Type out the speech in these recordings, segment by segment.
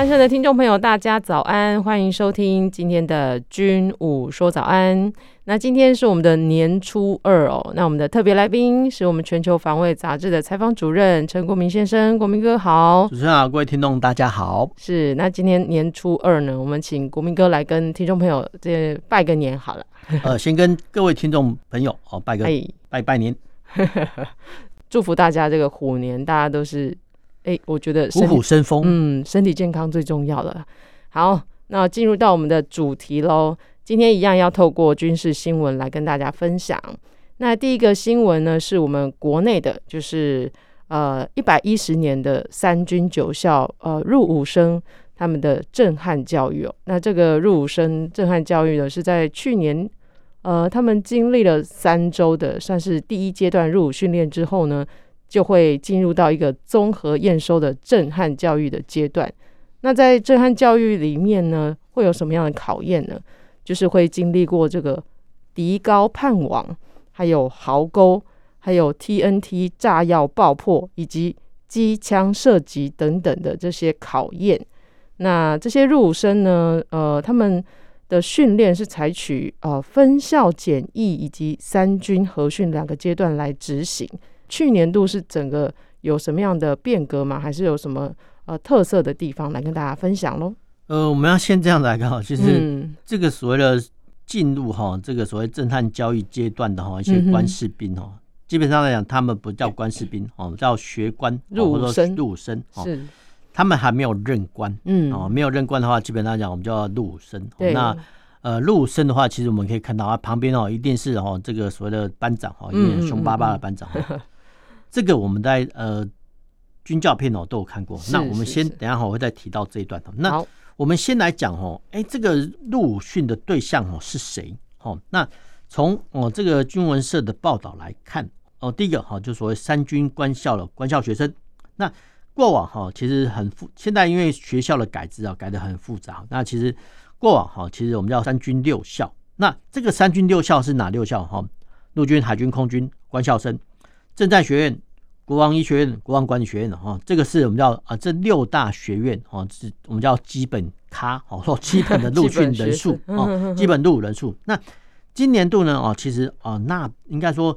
爱社的听众朋友，大家早安，欢迎收听今天的军武说早安。那今天是我们的年初二哦，那我们的特别来宾是我们全球防卫杂志的采访主任陈国民先生，国民哥好。主持人好，各位听众大家好。是，那今天年初二呢，我们请国民哥来跟听众朋友这拜个年好了。呃，先跟各位听众朋友哦拜个拜拜年，祝福大家这个虎年大家都是。哎、欸，我觉得虎虎生风，嗯，身体健康最重要了。好，那进入到我们的主题喽。今天一样要透过军事新闻来跟大家分享。那第一个新闻呢，是我们国内的，就是呃一百一十年的三军九校呃入伍生他们的震撼教育哦。那这个入伍生震撼教育呢，是在去年呃他们经历了三周的算是第一阶段入伍训练之后呢。就会进入到一个综合验收的震撼教育的阶段。那在震撼教育里面呢，会有什么样的考验呢？就是会经历过这个敌高盼网，还有壕沟，还有 TNT 炸药爆破，以及机枪射击等等的这些考验。那这些入伍生呢，呃，他们的训练是采取呃分校检役以及三军合训两个阶段来执行。去年度是整个有什么样的变革吗？还是有什么呃特色的地方来跟大家分享喽？呃，我们要先这样来看哈，就是这个所谓的进入哈这个所谓震撼交易阶段的哈一些官士兵哈，基本上来讲他们不叫官士兵哦，叫学官入伍生，入伍生是他们还没有任官，嗯哦，没有任官的话，基本上来讲我们叫入伍生。那呃入伍生的话，其实我们可以看到啊旁边哦一定是哦这个所谓的班长哈，一点凶巴巴的班长。这个我们在呃军教片哦都有看过，那我们先等一下我会再提到这一段。那我们先来讲哦，哎，这个入伍训的对象哦是谁？哦，那从哦这个军文社的报道来看哦，第一个哈就所谓三军官校的官校学生。那过往哈其实很复，现在因为学校的改制啊改得很复杂。那其实过往哈其实我们叫三军六校。那这个三军六校是哪六校？哈，陆军、海军、空军官校生。政战学院、国防医学院、国防管理学院的哈，这个是我们叫啊，这六大学院哦，是我们叫基本咖哦，说基本的入 训人数哦，基本入伍人数。那今年度呢哦，其实哦，那应该说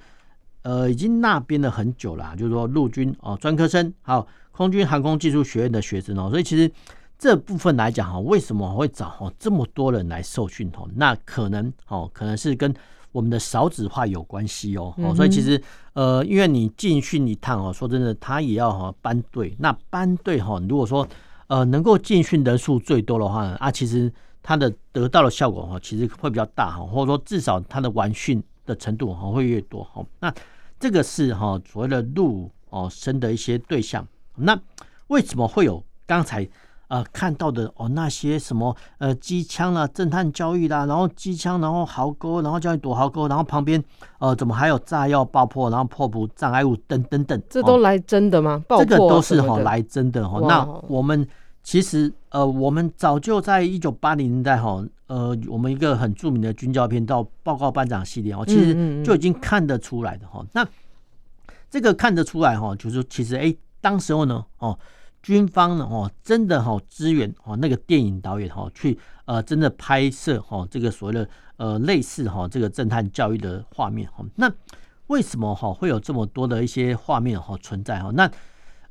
呃，已经那边了很久了，就是说陆军哦专科生，还有空军航空技术学院的学生哦，所以其实这部分来讲哈，为什么会找哦这么多人来受训哦？那可能哦，可能是跟我们的少子化有关系哦，哦，所以其实呃，因为你进训一趟哦，说真的，他也要哈班队。那班队哈，如果说呃能够进训人数最多的话啊，其实他的得到的效果哈，其实会比较大哈，或者说至少他的完训的程度哈会越多哈。那这个是哈所谓的入哦生的一些对象。那为什么会有刚才？呃，看到的哦，那些什么呃机枪啦、震撼教育啦，然后机枪，然后壕沟，然后教你躲壕沟，然后旁边呃怎么还有炸药爆破，然后破除障碍物等等等，这都来真的吗？哦、这个都是哈、哦、来真的哈、哦。那我们其实呃，我们早就在一九八零年代哈、哦，呃，我们一个很著名的军教片到《报告班长》系列哦，其实就已经看得出来的哈、哦。那这个看得出来哈、哦，就是其实哎，当时候呢哦。军方呢，哦，真的哈支援哦，那个电影导演哈去呃，真的拍摄哈这个所谓的呃类似哈这个震撼教育的画面哈。那为什么哈会有这么多的一些画面哈存在哈？那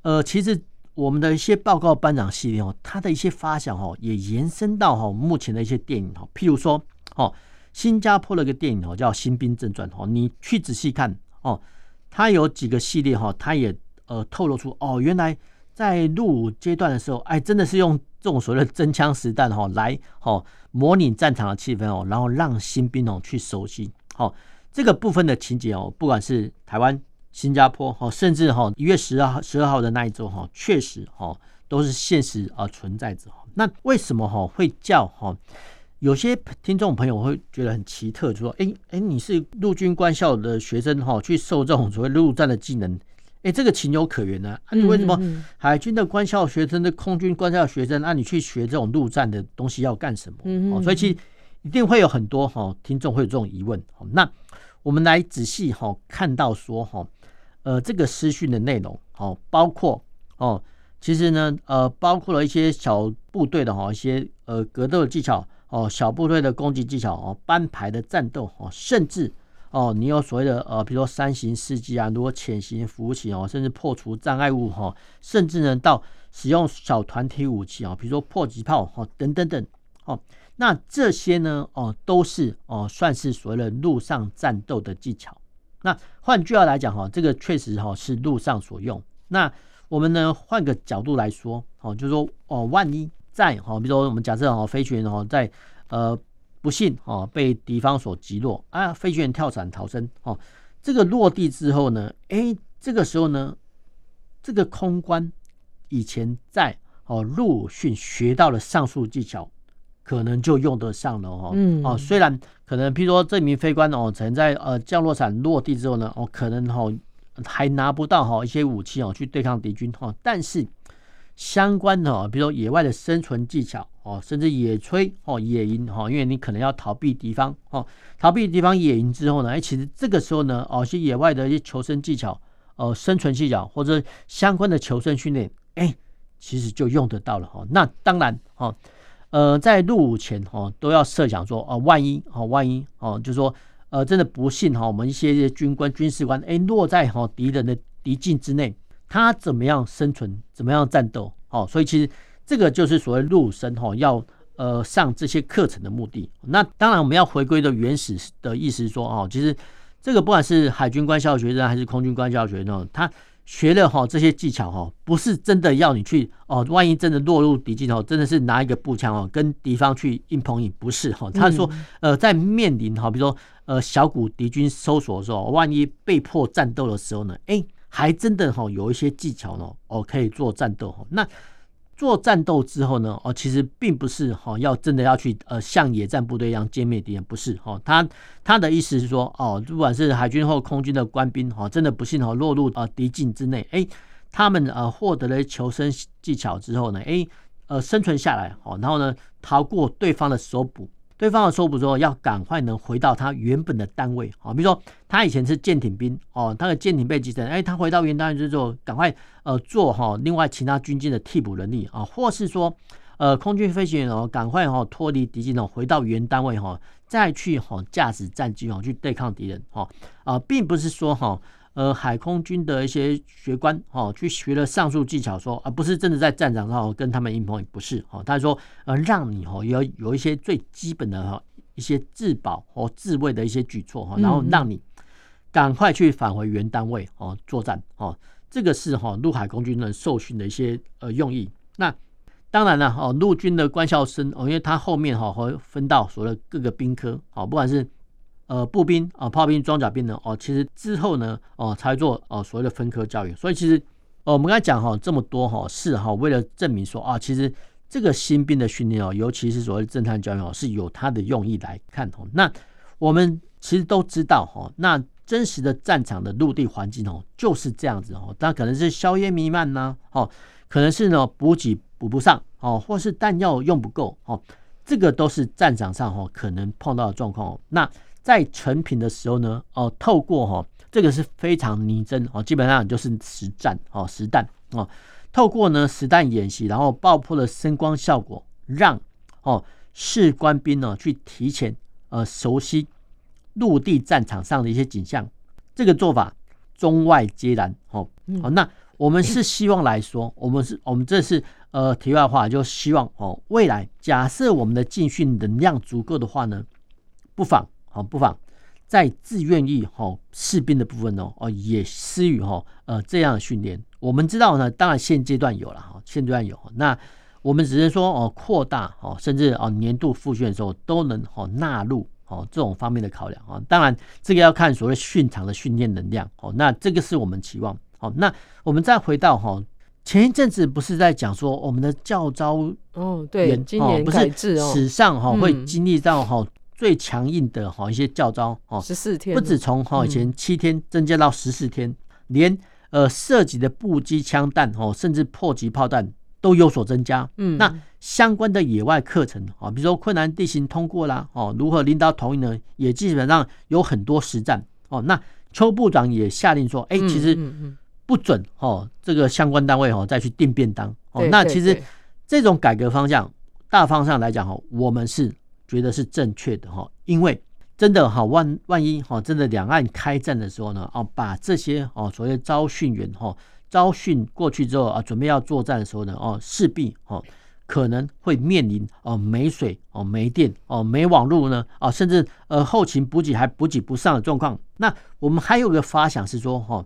呃，其实我们的一些报告班长系列哦，它的一些发想哈也延伸到哈目前的一些电影哈，譬如说哦，新加坡的一个电影哦叫《新兵正传》哦，你去仔细看哦，它有几个系列哈，它也呃透露出哦原来。在入伍阶段的时候，哎，真的是用这种所谓的真枪实弹哈来哈模拟战场的气氛哦，然后让新兵哦去熟悉好这个部分的情节哦，不管是台湾、新加坡哈，甚至哈一月十二号十二号的那一周哈，确实哈都是现实而存在着。那为什么哈会叫哈有些听众朋友会觉得很奇特，就说：“哎、哎、你是陆军官校的学生哈，去受这种所谓陆战的技能，哎、欸，这个情有可原呢、啊。你为什么海军的官校学生、的空军官校学生，那、啊、你去学这种陆战的东西要干什么？哦，所以其实一定会有很多哈听众会有这种疑问。那我们来仔细哈看到说哈，呃，这个私训的内容哦，包括哦。其实呢，呃，包括了一些小部队的哈一些呃格斗的技巧哦，小部队的攻击技巧哦，班排的战斗哦，甚至哦，你有所谓的呃，比如说三型四击啊，如果潜行扶起哦，甚至破除障碍物哈，甚至呢到使用小团体武器啊，比如说迫击炮哈等等等哦，那这些呢哦都是哦算是所谓的陆上战斗的技巧。那换句话来讲哈，这个确实哈是陆上所用。那我们呢，换个角度来说，哦，就是说，哦，万一在，哦，比如说我们假设，哦，飞行员，哦，在，呃，不幸，哦，被敌方所击落，啊，飞行员跳伞逃生，哦，这个落地之后呢，哎，这个时候呢，这个空关以前在，哦，陆训学到了上述技巧，可能就用得上了，哦，嗯，哦，虽然可能，譬如说这名飞官，哦，曾在，呃，降落伞落地之后呢，哦，可能，哦。还拿不到哈一些武器哦去对抗敌军哈，但是相关的比如说野外的生存技巧哦，甚至野炊哦野营哈，因为你可能要逃避敌方哦，逃避敌方野营之后呢，哎，其实这个时候呢哦，一些野外的一些求生技巧哦，生存技巧或者相关的求生训练，哎，其实就用得到了哈。那当然哈，呃，在入伍前哈都要设想说哦，万一哦，万一哦，就说。呃，真的不幸哈，我们一些军官、军事官，哎，落在哈敌人的敌境之内，他怎么样生存，怎么样战斗？哦，所以其实这个就是所谓陆生哈要呃上这些课程的目的。那当然，我们要回归的原始的意思是说，哦，其实这个不管是海军官校学生还是空军官校学生，他。学了哈这些技巧哈，不是真的要你去哦，万一真的落入敌境哦，真的是拿一个步枪哦，跟敌方去硬碰硬，不是哈。他说呃，在面临哈，比如说呃小股敌军搜索的时候，万一被迫战斗的时候呢，哎，还真的哈有一些技巧呢，哦可以做战斗哈。那。做战斗之后呢，哦，其实并不是哈，要真的要去呃像野战部队一样歼灭敌人，不是哈。他他的意思是说，哦，不管是海军或空军的官兵哈，真的不幸哈落入呃敌境之内，哎，他们呃获得了求生技巧之后呢，哎，呃生存下来，好，然后呢逃过对方的搜捕。对方的搜捕之后，要赶快能回到他原本的单位啊，比如说他以前是舰艇兵哦，他的舰艇被击沉，哎，他回到原单位之后，赶快呃做哈另外其他军舰的替补能力啊，或是说呃空军飞行员哦，赶快哈脱离敌机哦，回到原单位哈，再去哈驾驶战机哦去对抗敌人哈啊，并不是说哈。海空军的一些学官哦，去学了上述技巧，说而不是真的在战场上跟他们硬碰硬，不是哦。他说呃，让你哦有有一些最基本的哈一些自保和自卫的一些举措哈，然后让你赶快去返回原单位哦作战哦。这个是哈陆海空军的受训的一些呃用意。那当然了哦，陆军的官校生哦，因为他后面哈会分到所谓的各个兵科哦，不管是。呃，步兵啊、炮兵、装甲兵呢？哦，其实之后呢，哦，才做哦所谓的分科教育。所以其实，哦，我们刚才讲哈这么多哈，是哈为了证明说啊，其实这个新兵的训练哦，尤其是所谓的侦探教育哦，是有它的用意来看哦。那我们其实都知道哈，那真实的战场的陆地环境哦就是这样子哦，那可能是硝烟弥漫呐，哦，可能是呢补给补不上哦，或是弹药用不够哦，这个都是战场上哈可能碰到的状况。哦那在成品的时候呢，哦，透过哈，这个是非常拟真哦，基本上就是实战哦，实弹哦，透过呢实弹演习，然后爆破的声光效果，让哦士官兵呢去提前呃熟悉陆地战场上的一些景象，这个做法中外皆然哦。好，那我们是希望来说，我们是我们这是呃题外话，就希望哦未来假设我们的进训能量足够的话呢，不妨。哦，不妨在自愿役哈士兵的部分哦哦也施予哈呃这样的训练。我们知道呢，当然现阶段有了哈，现阶段有。那我们只是说哦扩大哦，甚至哦年度复训的时候都能哦纳入哦这种方面的考量啊。当然这个要看所谓训场的训练能量哦。那这个是我们期望。好，那我们再回到哈前一阵子不是在讲说我们的教招哦，对，今年改制哦，史上哈会经历到哈最强硬的哈一些教招哦，十四天，不止从哈以前七天增加到十四天，连呃涉及的步机枪弹哦，甚至迫击炮弹都有所增加。嗯，那相关的野外课程啊，比如说困难地形通过啦，哦，如何领导统一呢，也基本上有很多实战哦。那邱部长也下令说，哎，其实。不准哦，这个相关单位哦再去订便当哦。那其实这种改革方向，大方向来讲哈，我们是觉得是正确的哈。因为真的哈，万万一哈，真的两岸开战的时候呢，哦，把这些哦所谓招训员哈招训过去之后啊，准备要作战的时候呢，哦，势必哦可能会面临哦没水哦没电哦没网络呢啊，甚至呃后勤补给还补给不上的状况。那我们还有个发想是说哈。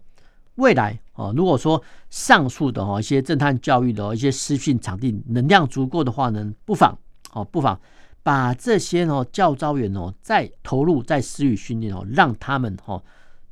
未来哦，如果说上述的哈一些震撼教育的一些实训场地能量足够的话呢，不妨哦不妨把这些哦教招员哦再投入再施予训练哦，让他们哦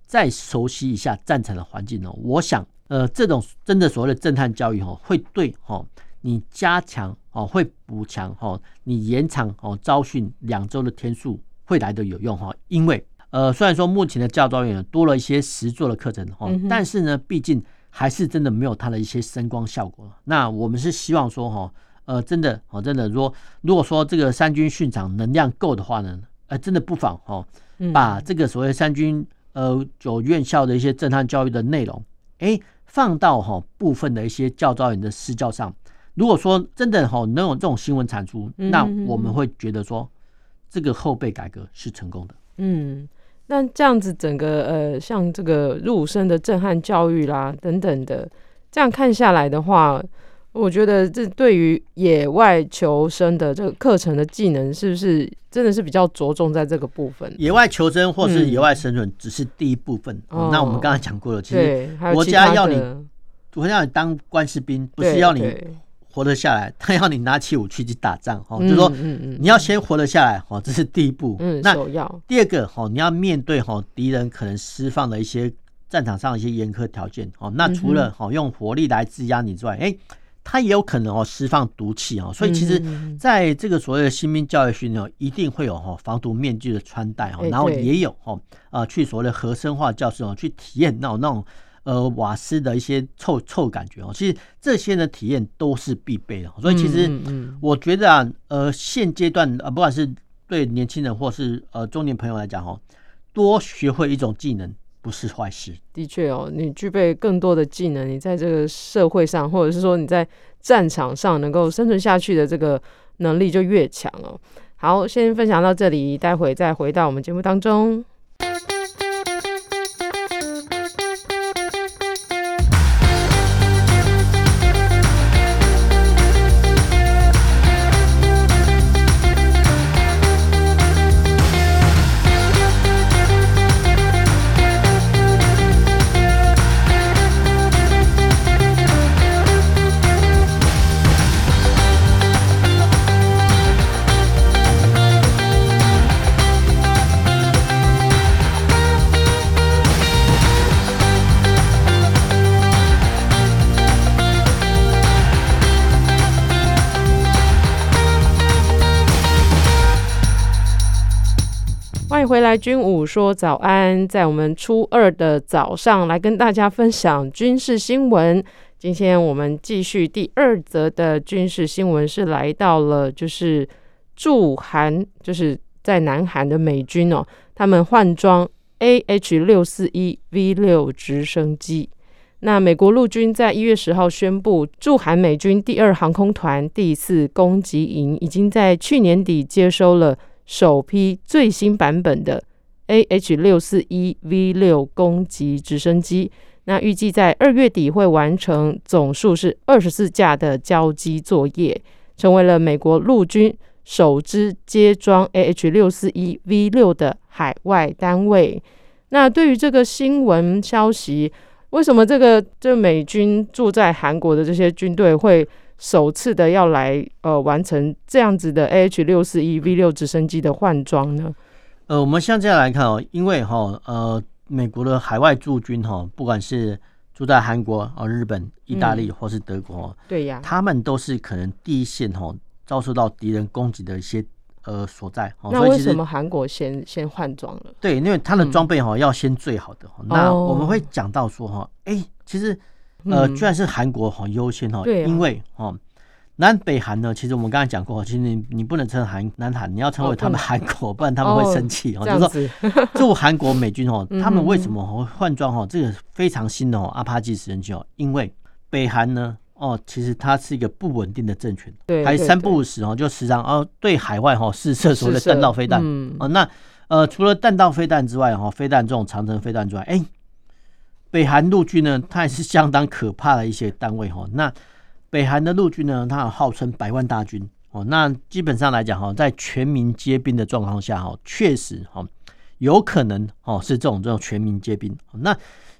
再熟悉一下战场的环境哦。我想呃这种真的所谓的震撼教育哦，会对哦你加强哦会补强哦你延长哦招训两周的天数会来的有用哈，因为。呃，虽然说目前的教召员多了一些实作的课程哈，但是呢，毕竟还是真的没有它的一些声光效果。那我们是希望说哈，呃，真的哦，真的说，如果说这个三军训场能量够的话呢，呃，真的不妨哈，把这个所谓三军呃九院校的一些震撼教育的内容，哎，放到哈部分的一些教召员的施教上。如果说真的哈能有这种新闻产出，那我们会觉得说，这个后备改革是成功的。嗯。那这样子，整个呃，像这个入伍生的震撼教育啦，等等的，这样看下来的话，我觉得这对于野外求生的这个课程的技能，是不是真的是比较着重在这个部分？野外求生或是野外生存只是第一部分。嗯哦、那我们刚才讲过了，其实国家要你，国家要你当关士兵，不是要你。活得下来，他要你拿起武器去打仗，哦，就是说，你要先活得下来，哦，这是第一步。嗯，那第二个，哦，你要面对哦敌人可能释放的一些战场上的一些严苛条件，哦，那除了哦用火力来制压你之外，哎，他也有可能哦释放毒气哦，所以其实在这个所谓的新兵教育训练，一定会有哈防毒面具的穿戴哦，然后也有哦啊去所谓的核生化教室哦去体验那种那种。呃，瓦斯的一些臭臭感觉哦，其实这些的体验都是必备的。所以其实我觉得啊，呃，现阶段啊，不管是对年轻人或是呃中年朋友来讲哦，多学会一种技能不是坏事。的确哦，你具备更多的技能，你在这个社会上，或者是说你在战场上能够生存下去的这个能力就越强哦。好，先分享到这里，待会再回到我们节目当中。说早安，在我们初二的早上来跟大家分享军事新闻。今天我们继续第二则的军事新闻，是来到了就是驻韩，就是在南韩的美军哦，他们换装 AH 六四一 V 六直升机。那美国陆军在一月十号宣布，驻韩美军第二航空团第四攻击营已经在去年底接收了。首批最新版本的 AH 六四一 V 六攻击直升机，那预计在二月底会完成总数是二十四架的交机作业，成为了美国陆军首支接装 AH 六四一 V 六的海外单位。那对于这个新闻消息，为什么这个这美军驻在韩国的这些军队会？首次的要来呃完成这样子的 AH 六四一 V 六直升机的换装呢？呃，我们现在来看哦，因为哈呃美国的海外驻军哈，不管是住在韩国哦、日本、意大利或是德国，对呀，他们都是可能第一线哦，遭受到敌人攻击的一些呃所在。那为什么韩国先先换装了？对，因为他的装备哈要先最好的。那我们会讲到说哈，哎，其实呃，居然是韩国哈优先哈，因为哈。南北韩呢，其实我们刚才讲过，其实你你不能称韩南韩，你要称为他们韩国，不然他们会生气哦。就是说，驻韩国美军哦，他们为什么会换装哦？这个非常新的哦，阿帕奇直升机哦，因为北韩呢哦，其实它是一个不稳定的政权，对，还三不五时哦，就时常哦对海外哈试射所谓的弹道飞弹哦。那呃，除了弹道飞弹之外哈，飞弹这种长程飞弹之外，哎，北韩陆军呢，它也是相当可怕的一些单位哈。那北韩的陆军呢，它号称百万大军哦。那基本上来讲哈，在全民皆兵的状况下哈，确实哈有可能哦是这种这种全民皆兵。那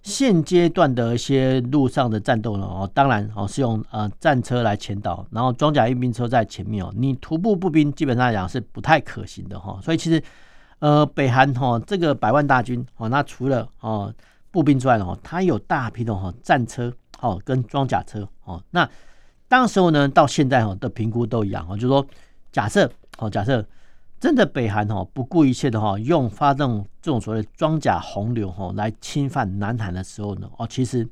现阶段的一些路上的战斗呢哦，当然哦是用呃战车来前导，然后装甲运兵车在前面哦。你徒步步兵基本上来讲是不太可行的哈。所以其实呃北韩哈这个百万大军哦，那除了哦步兵之外呢，它有大批的哈战车哦跟装甲车哦那。当时候呢，到现在哈的评估都一样哈，就是说，假设哦，假设真的北韩哈不顾一切的哈，用发动这种所谓装甲洪流哈来侵犯南韩的时候呢，哦，其实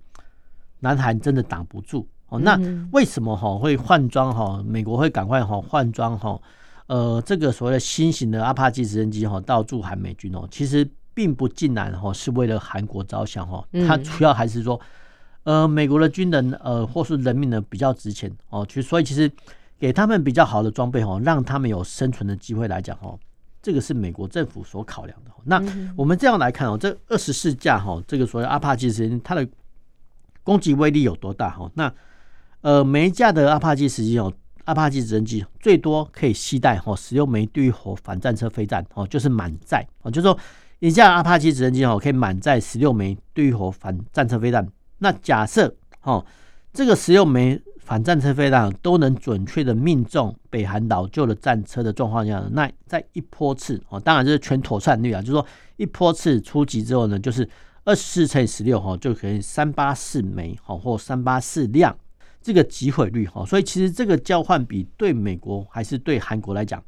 南韩真的挡不住哦。那为什么哈会换装哈？美国会赶快哈换装哈？呃，这个所谓的新型的阿帕奇直升机哈到驻韩美军哦，其实并不尽然哈是为了韩国着想哈，它主要还是说。呃，美国的军人呃，或是人民呢比较值钱哦，其实所以其实给他们比较好的装备哦，让他们有生存的机会来讲哦，这个是美国政府所考量的。那我们这样来看哦，这二十四架哈，这个所谓阿帕奇直升机它的攻击威力有多大哈？那呃，每一架的阿帕奇直升机哦，阿帕奇直升机最多可以携带哦十六枚地狱火反战车飞弹哦，就是满载哦，就是说一架阿帕奇直升机哦可以满载十六枚地狱火反战车飞弹。那假设哦，这个十六枚反战车飞弹都能准确的命中北韩老旧的战车的状况下，那在一波次哦，当然这是全妥善率啊，就是说一波次出击之后呢，就是二十四乘以十六哈，就可以三八四枚哈，或三八四辆这个击毁率哈，所以其实这个交换比对美国还是对韩国来讲，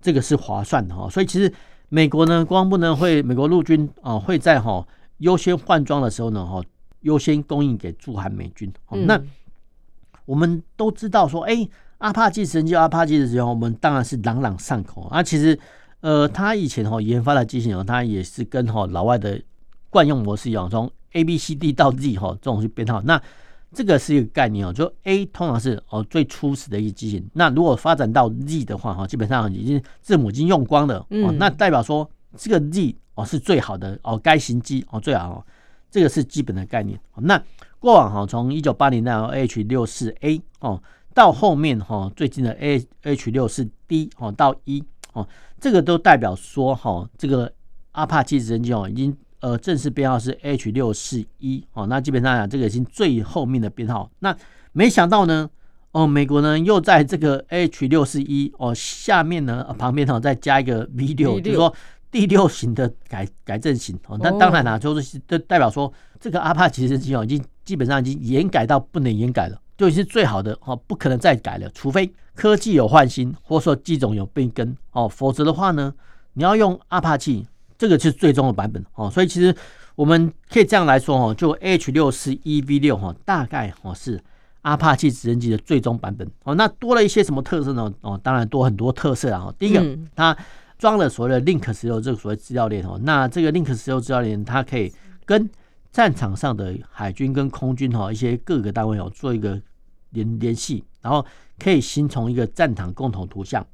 这个是划算的哈，所以其实美国呢，国防部呢会美国陆军啊会在哈优先换装的时候呢哈。优先供应给驻韩美军。那我们都知道说，哎，阿帕奇直升机，阿帕奇的时候，我们当然是朗朗上口啊。其实，呃，他以前哈研发的机型哦，他也是跟哈老外的惯用模式一样，从 A B C D 到 Z 哈这种去编号。那这个是一个概念哦，就 A 通常是哦最初始的一个机型。那如果发展到 Z 的话哈，基本上已经字母已经用光了哦，那代表说这个 Z 哦是最好的哦，该型机哦最好。这个是基本的概念。那过往哈，从一九八零年代 H 六四 A 哦，到后面哈，最近的 A H 六四 D 哦到一哦，这个都代表说哈，这个阿帕奇直升机哦，已经呃正式编号是 H 六四一哦。那基本上讲，这个已经最后面的编号。那没想到呢，哦，美国呢又在这个 H 六四一哦下面呢旁边哈再加一个 V 六，就是说。第六型的改改正型哦，那当然啦，就是这代表说这个阿帕奇直升机哦，已经基本上已经延改到不能延改了，就已经是最好的哦，不可能再改了，除非科技有换新，或者说机种有变更哦，否则的话呢，你要用阿帕奇，这个是最终的版本哦。所以其实我们可以这样来说哦，就 H 六四一 V 六哈，大概哦是阿帕奇直升机的最终版本哦。那多了一些什么特色呢？哦，当然多很多特色啊。第一个，它装了所谓的 Link 十六这个所谓资料链哦，那这个 Link 十六资料链它可以跟战场上的海军跟空军哈一些各个单位哦做一个联联系，然后可以形成一个战场共同图像。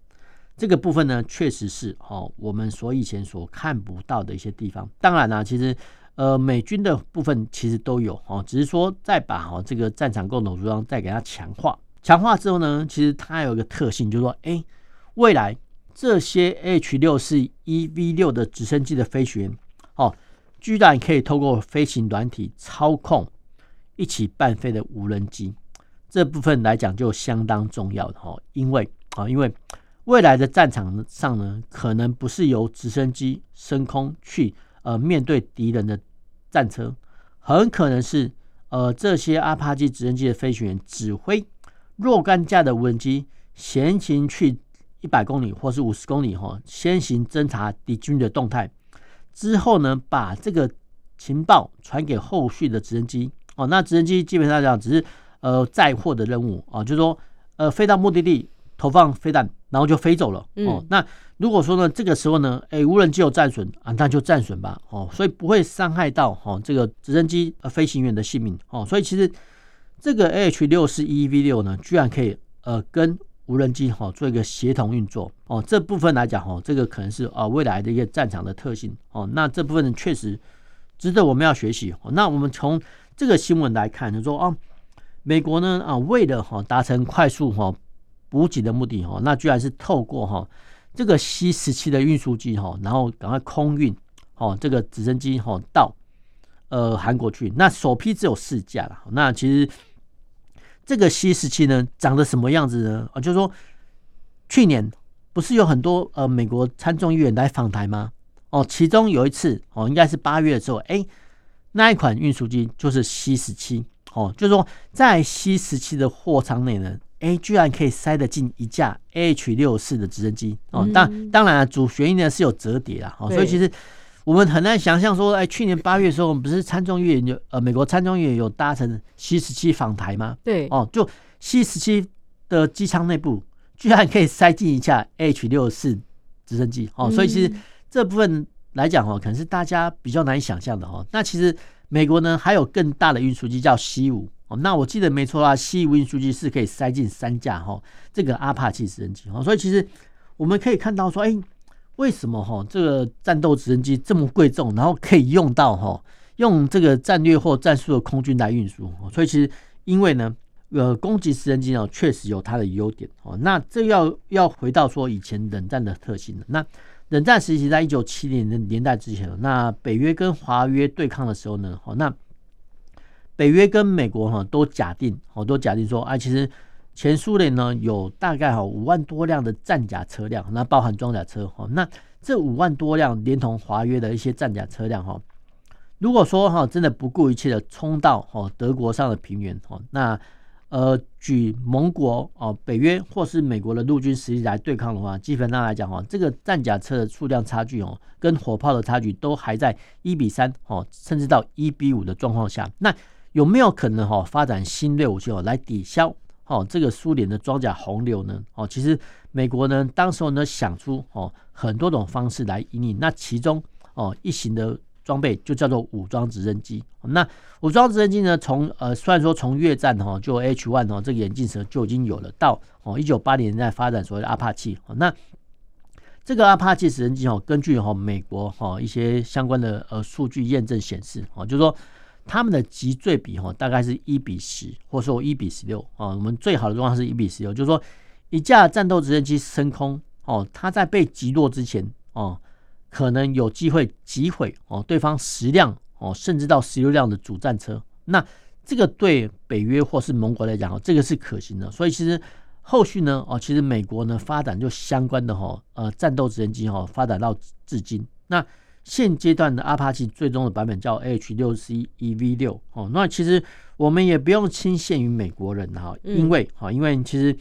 这个部分呢，确实是哦我们所以前所看不到的一些地方。当然呢，其实呃美军的部分其实都有哦，只是说再把哦这个战场共同图像再给它强化，强化之后呢，其实它有一个特性，就是说哎未来。这些 H 六四一 V 六的直升机的飞行员，哦，居然可以透过飞行软体操控一起伴飞的无人机，这部分来讲就相当重要的哈，因为啊，因为未来的战场上呢，可能不是由直升机升空去呃面对敌人的战车，很可能是呃这些阿帕奇直升机的飞行员指挥若干架的无人机闲情去一百公里或是五十公里哈，先行侦查敌军的动态，之后呢把这个情报传给后续的直升机哦。那直升机基本上讲只是呃载货的任务啊，就是说呃飞到目的地投放飞弹，然后就飞走了哦。那如果说呢，这个时候呢，哎，无人机有战损啊，那就战损吧，哦，所以不会伤害到哦这个直升机呃飞行员的性命哦。所以其实这个 AH 六四 E V 六呢，居然可以呃跟无人机哈做一个协同运作哦。这部分来讲哈，这个可能是啊未来的一个战场的特性哦。那这部分确实值得我们要学习。那我们从这个新闻来看，就说啊，美国呢啊为了哈达成快速哈补给的目的哈，那居然是透过哈。这个 C 十七的运输机哈，然后赶快空运哦，这个直升机哈到呃韩国去。那首批只有四架了。那其实这个 C 十七呢，长得什么样子呢？啊，就是说去年不是有很多呃美国参众议员来访台吗？哦，其中有一次哦，应该是八月的时候，哎，那一款运输机就是 C 十七哦，就是说在 C 十七的货舱内呢。哎，居然可以塞得进一架 AH 六四的直升机哦！当当然了，主旋翼呢是有折叠啦，哦，所以其实我们很难想象说，哎，去年八月的时候，我们不是参众议员有呃，美国参众议员有搭乘 C 十七访台吗？对，哦，就 C 十七的机舱内部居然可以塞进一架 AH 六四直升机哦，所以其实这部分来讲哦，可能是大家比较难以想象的哦。那其实美国呢还有更大的运输机叫 C 五。哦，那我记得没错啦，C 五运输机是可以塞进三架哈，这个阿帕奇直升机哦，所以其实我们可以看到说，哎，为什么哈这个战斗直升机这么贵重，然后可以用到哈用这个战略或战术的空军来运输？所以其实因为呢，呃，攻击直升机呢确实有它的优点哦。那这要要回到说以前冷战的特性了。那冷战时期在一九七零年年代之前，那北约跟华约对抗的时候呢，哦那。北约跟美国哈都假定，好多假定说，啊，其实前苏联呢有大概哈五万多辆的战甲车辆，那包含装甲车哈，那这五万多辆连同华约的一些战甲车辆哈，如果说哈真的不顾一切的冲到哈德国上的平原哈，那呃举盟国哦北约或是美国的陆军实力来对抗的话，基本上来讲哈，这个战甲车的数量差距哦，跟火炮的差距都还在一比三哦，甚至到一比五的状况下，那。有没有可能哈发展新锐武器哦来抵消哦这个苏联的装甲洪流呢？哦，其实美国呢当时候呢想出哦很多种方式来引领，那其中哦一型的装备就叫做武装直升机。那武装直升机呢从呃虽然说从越战哈就 H one 哦这个眼镜蛇就已经有了，到哦一九八零年代发展所谓的阿帕奇。那这个阿帕奇直升机哦根据哈美国哈一些相关的呃数据验证显示哦就是说。他们的击坠比哈大概是一比十，或者说一比十六啊。我们最好的状况是一比十六，就是说一架战斗直升机升空哦，它在被击落之前哦，可能有机会击毁哦对方十辆哦，甚至到十六辆的主战车。那这个对北约或是盟国来讲哦，这个是可行的。所以其实后续呢哦，其实美国呢发展就相关的哈呃战斗直升机哈发展到至今那。现阶段的阿帕奇最终的版本叫 AH 六四 E V 六哦，那其实我们也不用钦羡于美国人哈，因为哈，因为其实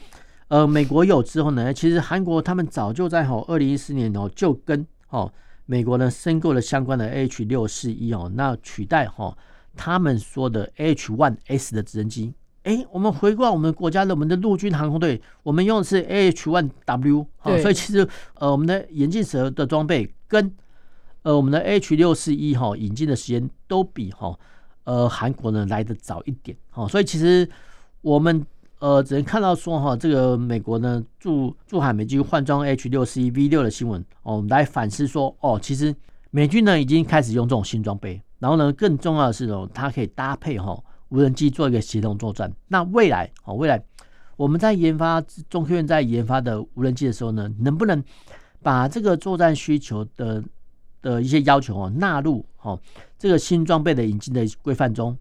呃美国有之后呢，其实韩国他们早就在哈二零一四年哦就跟哦美国呢申购了相关的 AH 六四一哦，那取代哈他们说的 AH one S 的直升机。哎，我们回过我们国家的我们的陆军航空队，我们用的是 AH one W 哦，所以其实呃我们的眼镜蛇的装备跟呃，我们的 H 六四一哈引进的时间都比哈呃韩国呢来得早一点哈，所以其实我们呃只能看到说哈，这个美国呢驻驻海美军换装 H 六四一 V 六的新闻哦，我们来反思说哦，其实美军呢已经开始用这种新装备，然后呢更重要的是哦，它可以搭配哈无人机做一个协同作战。那未来哦，未来我们在研发中科院在研发的无人机的时候呢，能不能把这个作战需求的的一些要求哦，纳入哦这个新装备的引进的规范中，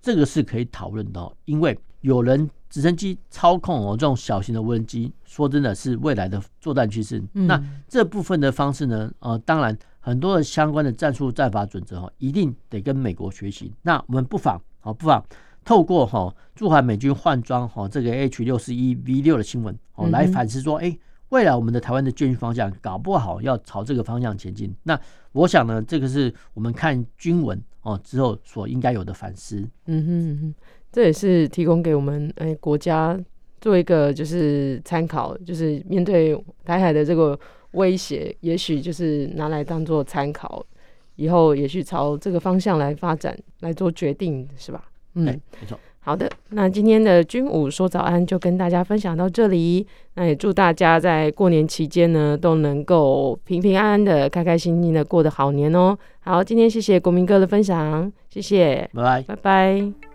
这个是可以讨论的哦。因为有人直升机操控哦这种小型的无人机，说真的是未来的作战趋势。嗯、那这部分的方式呢，呃，当然很多的相关的战术战法准则哦，一定得跟美国学习。那我们不妨好，不妨透过哈驻韩美军换装哈这个 H 六十一 V 六的新闻哦，来反思说，哎、欸，未来我们的台湾的军训方向搞不好要朝这个方向前进。那我想呢，这个是我们看军文哦之后所应该有的反思。嗯哼嗯哼，这也是提供给我们哎、国家做一个就是参考，就是面对台海的这个威胁，也许就是拿来当做参考。以后也许朝这个方向来发展，来做决定，是吧？嗯，没错。好的，那今天的军武说早安就跟大家分享到这里。那也祝大家在过年期间呢都能够平平安安的、开开心心的过得好年哦。好，今天谢谢国民哥的分享，谢谢，拜拜，拜拜。